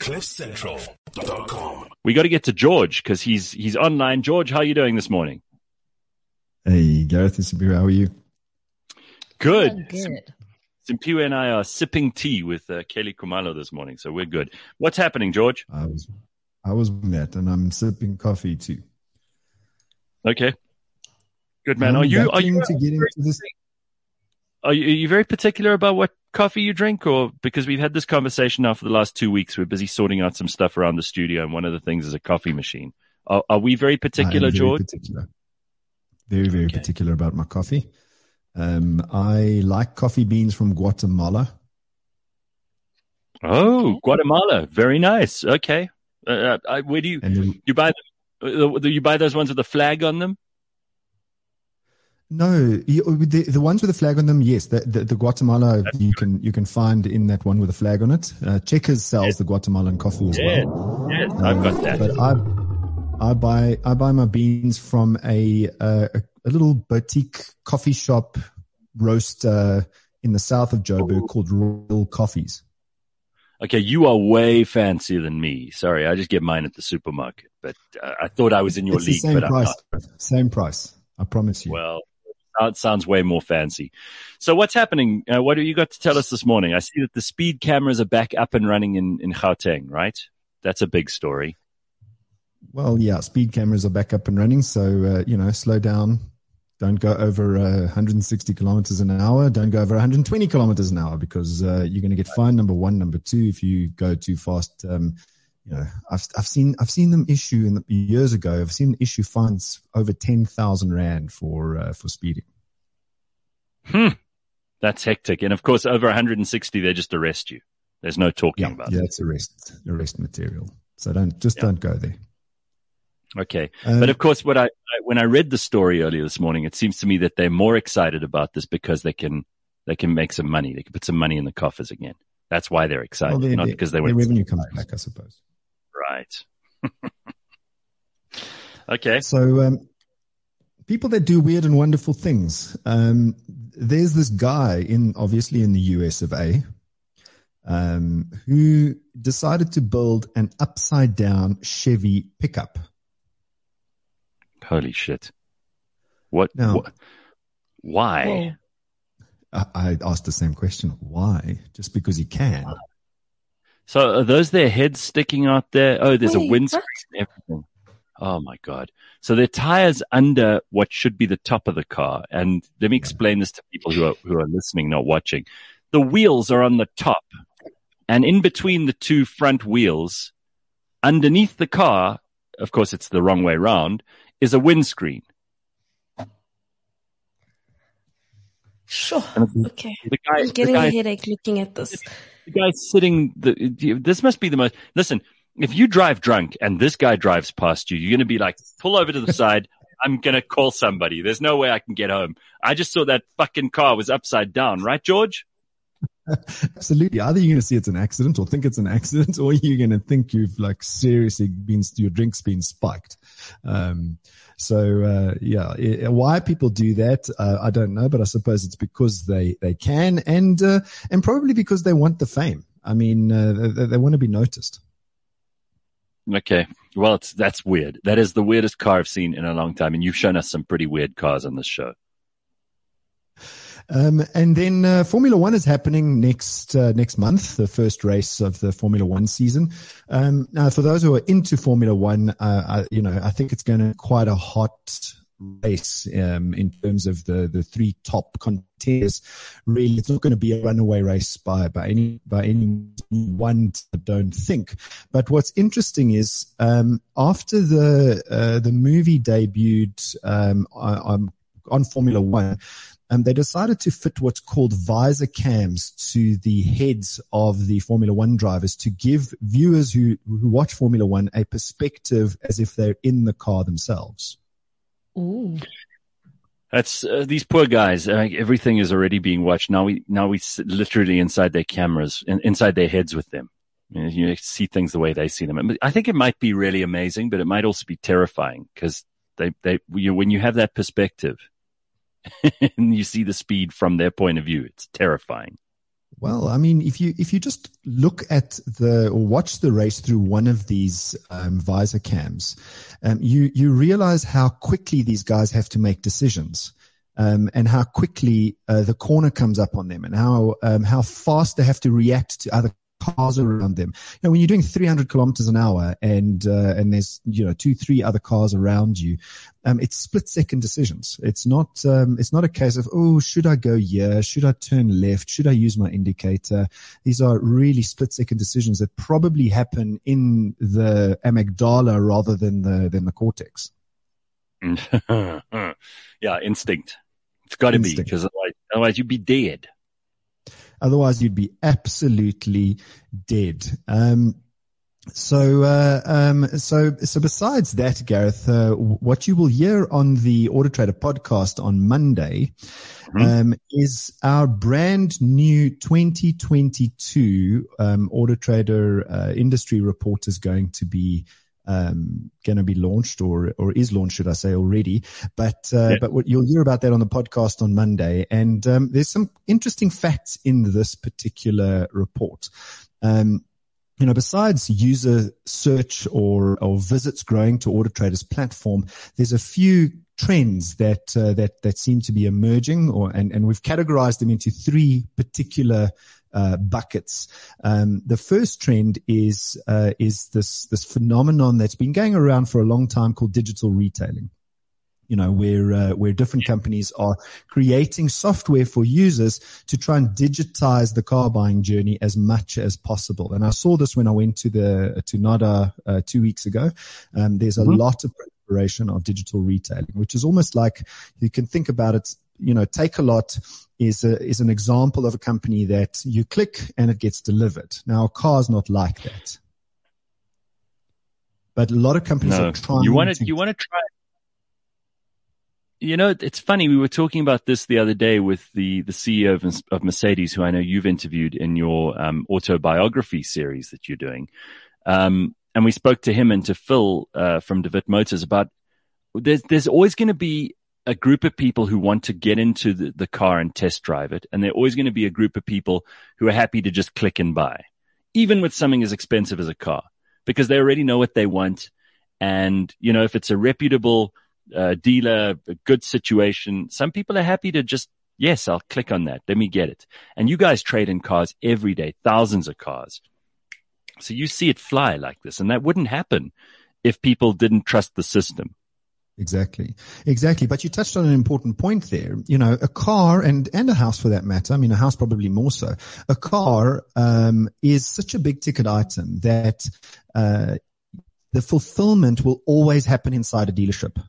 CliffCentral.com. We got to get to George because he's he's online. George, how are you doing this morning? Hey, Gareth and Sabiru, how are you? Good. Oh, good. Simpiwe and I are sipping tea with uh, Kelly Khumalo this morning, so we're good. What's happening, George? I was, I was met, and I'm sipping coffee too. Okay. Good man. Are I'm you are battling you to get into this? Are you, are you very particular about what coffee you drink, or because we've had this conversation now for the last two weeks, we're busy sorting out some stuff around the studio, and one of the things is a coffee machine. Are, are we very particular, very George? Particular. Very, very Okay. particular about my coffee. Um, I like coffee beans from Guatemala. Oh, Guatemala, very nice. Okay, uh, uh, I, where do you then, you buy? Uh, do you buy those ones with the flag on them? No, the, the ones with the flag on them, yes, the, the, the Guatemala you can you can find in that one with a flag on it. Uh, Checkers sells the Guatemalan coffee as Yes, well. yes, I've got that. But I, I buy I buy my beans from a uh, a, little boutique coffee shop roaster in the south of Joburg called Royal Coffees. Okay, you are way fancier than me. Sorry, I just get mine at the supermarket. But uh, I thought I was in your it's league, same price. Same price. I promise you. Well, that sounds way more fancy. So what's happening? Uh, what have you got to tell us this morning? I see that the speed cameras are back up and running in, in Gauteng, right? That's a big story. Well, yeah, speed cameras are back up and running. So, uh, you know, slow down. Don't go over uh, 160 kilometers an hour. Don't go over 120 kilometers an hour because uh, you're going to get fined. Number one, number two, if you go too fast. Um, you know, I've I've seen I've seen them issue in the, years ago. I've seen them issue fines over 10,000 rand for uh, for speeding. Hmm. That's hectic. And of course, over 160, they just arrest you. There's no talking Yeah, about yeah, it. Yeah, it's arrest arrest material. So don't just Yeah. don't go there. Okay. Um, But of course, what I, I when I read the story earlier this morning, it seems to me that they're more excited about this because they can they can make some money. They can put some money in the coffers again. That's why they're excited, well, their- not their- because they their revenue comes back, I suppose. Right. okay. So, um, people that do weird and wonderful things. Um, there's this guy in, obviously in the US of A, um, who decided to build an upside down Chevy pickup. Holy shit. What? Now- what why? Whoa. I, I asked the same question. Why? Just because he can. So are those their heads sticking out there? Oh, there's a Wait, windscreen and everything. Oh my God. So their tires under what should be the top of the car. And let me explain this to people who are, who are listening, not watching. The wheels are on the top and in between the two front wheels, underneath the car, of course, it's the wrong way round, is a windscreen. Sure. Okay. The guy, I'm the getting guy a headache looking at this. the guy sitting the this must be the most listen if you drive drunk and this guy drives past you you're going to be like pull over to the side i'm going to call somebody there's no way i can get home i just saw that fucking car was upside down right george Absolutely. Either you're going to see it's an accident or think it's an accident, or you're going to think you've like seriously been, your drink's been spiked. Um, so, uh, yeah, i why people do that, uh, I don't know, but I suppose it's because they, they can and, uh, and probably because they want the fame. I mean, uh, they, they want to be noticed. okay well it's that's weird that is the weirdest car i've seen in a long time and you've shown us some pretty weird cars on this show Um, and then uh, Formula One is happening next uh, next month, the first race of the Formula One season. Um, now, for those who are into Formula One, uh, I, you know, I think it's going to be quite a hot race um, in terms of the the three top contenders. Really, it's not going to be a runaway race by by any by anyone. I don't think. But what's interesting is um, after the uh, the movie debuted um, on, on Formula One um, they decided to fit what's called visor cams to the heads of the Formula One drivers to give viewers who, who watch Formula One a perspective as if they're in the car themselves. Ooh. That's uh, these poor guys. Uh, everything is already being watched. Now we now we sit literally inside their cameras, in, inside their heads with them. You, know, you see things the way they see them. I think it might be really amazing, but it might also be terrifying because they they you, know, when you have that perspective and you see the speed from their point of view, it's terrifying. Well, I mean, if you if you just look at the or watch the race through one of these um, visor cams, um, you you realize how quickly these guys have to make decisions. Um, and how quickly uh, the corner comes up on them, and how um, how fast they have to react to other cars around them. You know, when you're doing 300 kilometers an hour and, uh, and there's, you know, two, three other cars around you, um, it's split second decisions. It's not, um, it's not a case of, oh, should I go here? Should I turn left? Should I use my indicator? These are really split second decisions that probably happen in the amygdala rather than the, than the cortex. yeah, instinct. It's got to be because otherwise, otherwise you'd be dead. Otherwise, you'd be absolutely dead. Um, so, uh, um, so, so besides that, Gareth, uh, what you will hear on the Auto Trader podcast on Monday, mm-hmm. um, is our brand new 2022, um, Auto Trader, uh, industry report is going to be, um, going to be launched or or is launched, should I say, already. But uh, yeah. but what you'll hear about that on the podcast on Monday. And um, there's some interesting facts in this particular report. Um, you know, besides user search or or visits growing to Auto Trader's platform, there's a few trends that uh, that that seem to be emerging, or and and we've categorized them into three particular uh, buckets. Um, the first trend is uh, is this this phenomenon that's been going around for a long time called digital retailing. You know, where uh, where different companies are creating software for users to try and digitize the car buying journey as much as possible. And I saw this when I went to the to NADA uh, two weeks ago. Um, there's a mm-hmm. lot of proliferation of digital retailing, which is almost like you can think about it. You know, Takealot is a, is an example of a company that you click and it gets delivered. Now, a car's not like that. But a lot of companies no. are trying you want to, you want to try you know, it's funny. We were talking about this the other day with the, the CEO of, of Mercedes, who I know you've interviewed in your um, autobiography series that you're doing. Um, and we spoke to him and to Phil uh, from DeWitt Motors about there's there's always going to be a group of people who want to get into the, the car and test drive it. And they're always going to be a group of people who are happy to just click and buy, even with something as expensive as a car, because they already know what they want. And, you know, if it's a reputable uh, dealer, a good situation, some people are happy to just, yes, I'll click on that. Let me get it. And you guys trade in cars every day, thousands of cars. So you see it fly like this. And that wouldn't happen if people didn't trust the system. Exactly. Exactly. But you touched on an important point there. You know, a car and, and a house for that matter. I mean, a house probably more so. A car, um, is such a big ticket item that, uh, the fulfillment will always happen inside a dealership.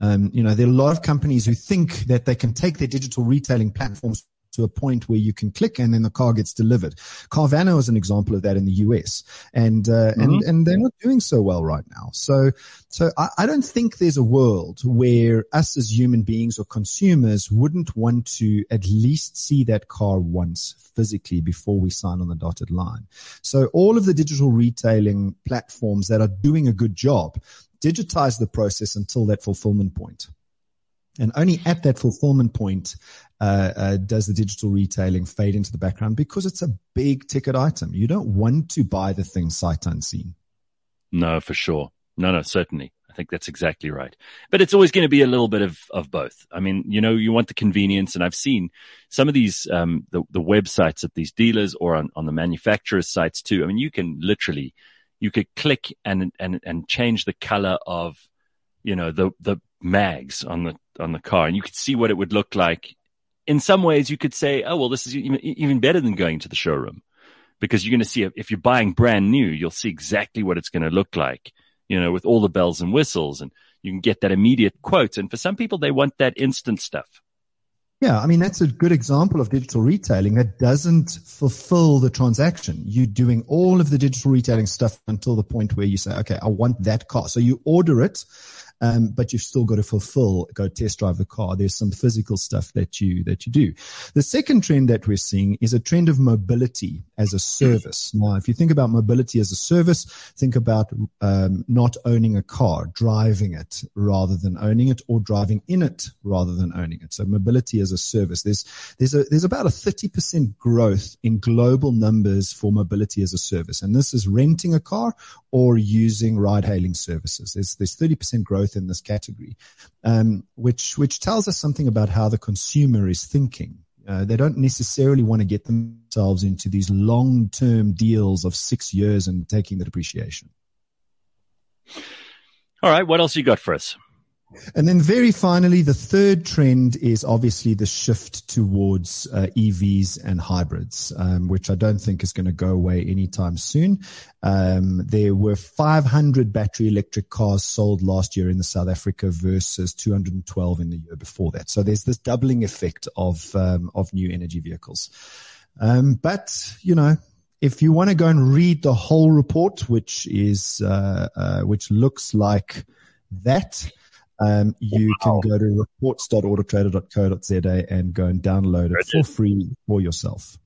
Um, you know, there are a lot of companies who think that they can take their digital retailing platforms to a point where you can click and then the car gets delivered. Carvana is an example of that in the US, and uh, mm-hmm. and and they're not doing so well right now. So so I, I don't think there's a world where us as human beings or consumers wouldn't want to at least see that car once physically before we sign on the dotted line. So all of the digital retailing platforms that are doing a good job digitize the process until that fulfillment point. And only at that fulfillment point uh, uh, does the digital retailing fade into the background because it's a big ticket item. You don't want to buy the thing sight unseen. No, for sure. No, no, certainly. I think that's exactly right. But it's always going to be a little bit of, of both. I mean, you know, you want the convenience and I've seen some of these, um, the, the websites at these dealers or on, on the manufacturer's sites too. I mean, you can literally, you could click and, and, and change the color of, you know, the, the mags on the, on the car and you could see what it would look like in some ways you could say, oh, well, this is even, even better than going to the showroom because you're going to see if you're buying brand new, you'll see exactly what it's going to look like, you know, with all the bells and whistles and you can get that immediate quote. And for some people, they want that instant stuff. Yeah, I mean, that's a good example of digital retailing that doesn't fulfill the transaction. You're doing all of the digital retailing stuff until the point where you say, okay, I want that car. So you order it um, but you've still got to fulfill, go test drive the car. There's some physical stuff that you, that you do. The second trend that we're seeing is a trend of mobility as a service. Now, if you think about mobility as a service, think about um, not owning a car, driving it rather than owning it, or driving in it rather than owning it. So mobility as a service. There's there's a there's about a 30% growth in global numbers for mobility as a service, and this is renting a car or using ride-hailing services. There's there's 30% growth in this category, um, which which tells us something about how the consumer is thinking. Uh, they don't necessarily want to get themselves into these long-term deals of six years and taking the depreciation. All right, what else you got for us? And then very finally, the third trend is obviously the shift towards uh, EVs and hybrids, um, which I don't think is going to go away anytime soon. Um, there were 500 battery electric cars sold last year in the South Africa versus 212 in the year before that. So there's this doubling effect of um, of new energy vehicles. Um, but you know, if you want to go and read the whole report, which is uh, uh, which looks like that. Um, you wow. can go to reports.autotrader.co.za and go and download it for free for yourself.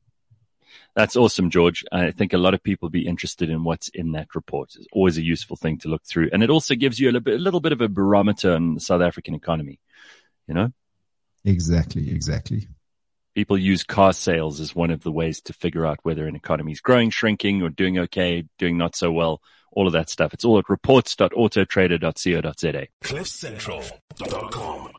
That's awesome, George. I think a lot of people be interested in what's in that report. It's always a useful thing to look through. And it also gives you a little bit, a little bit of a barometer on the South African economy, you know? Exactly, exactly. People use car sales as one of the ways to figure out whether an economy is growing, shrinking, or doing okay, doing not so well all of that stuff. It's all at reports.autotrader.co.za. CliffCentral.com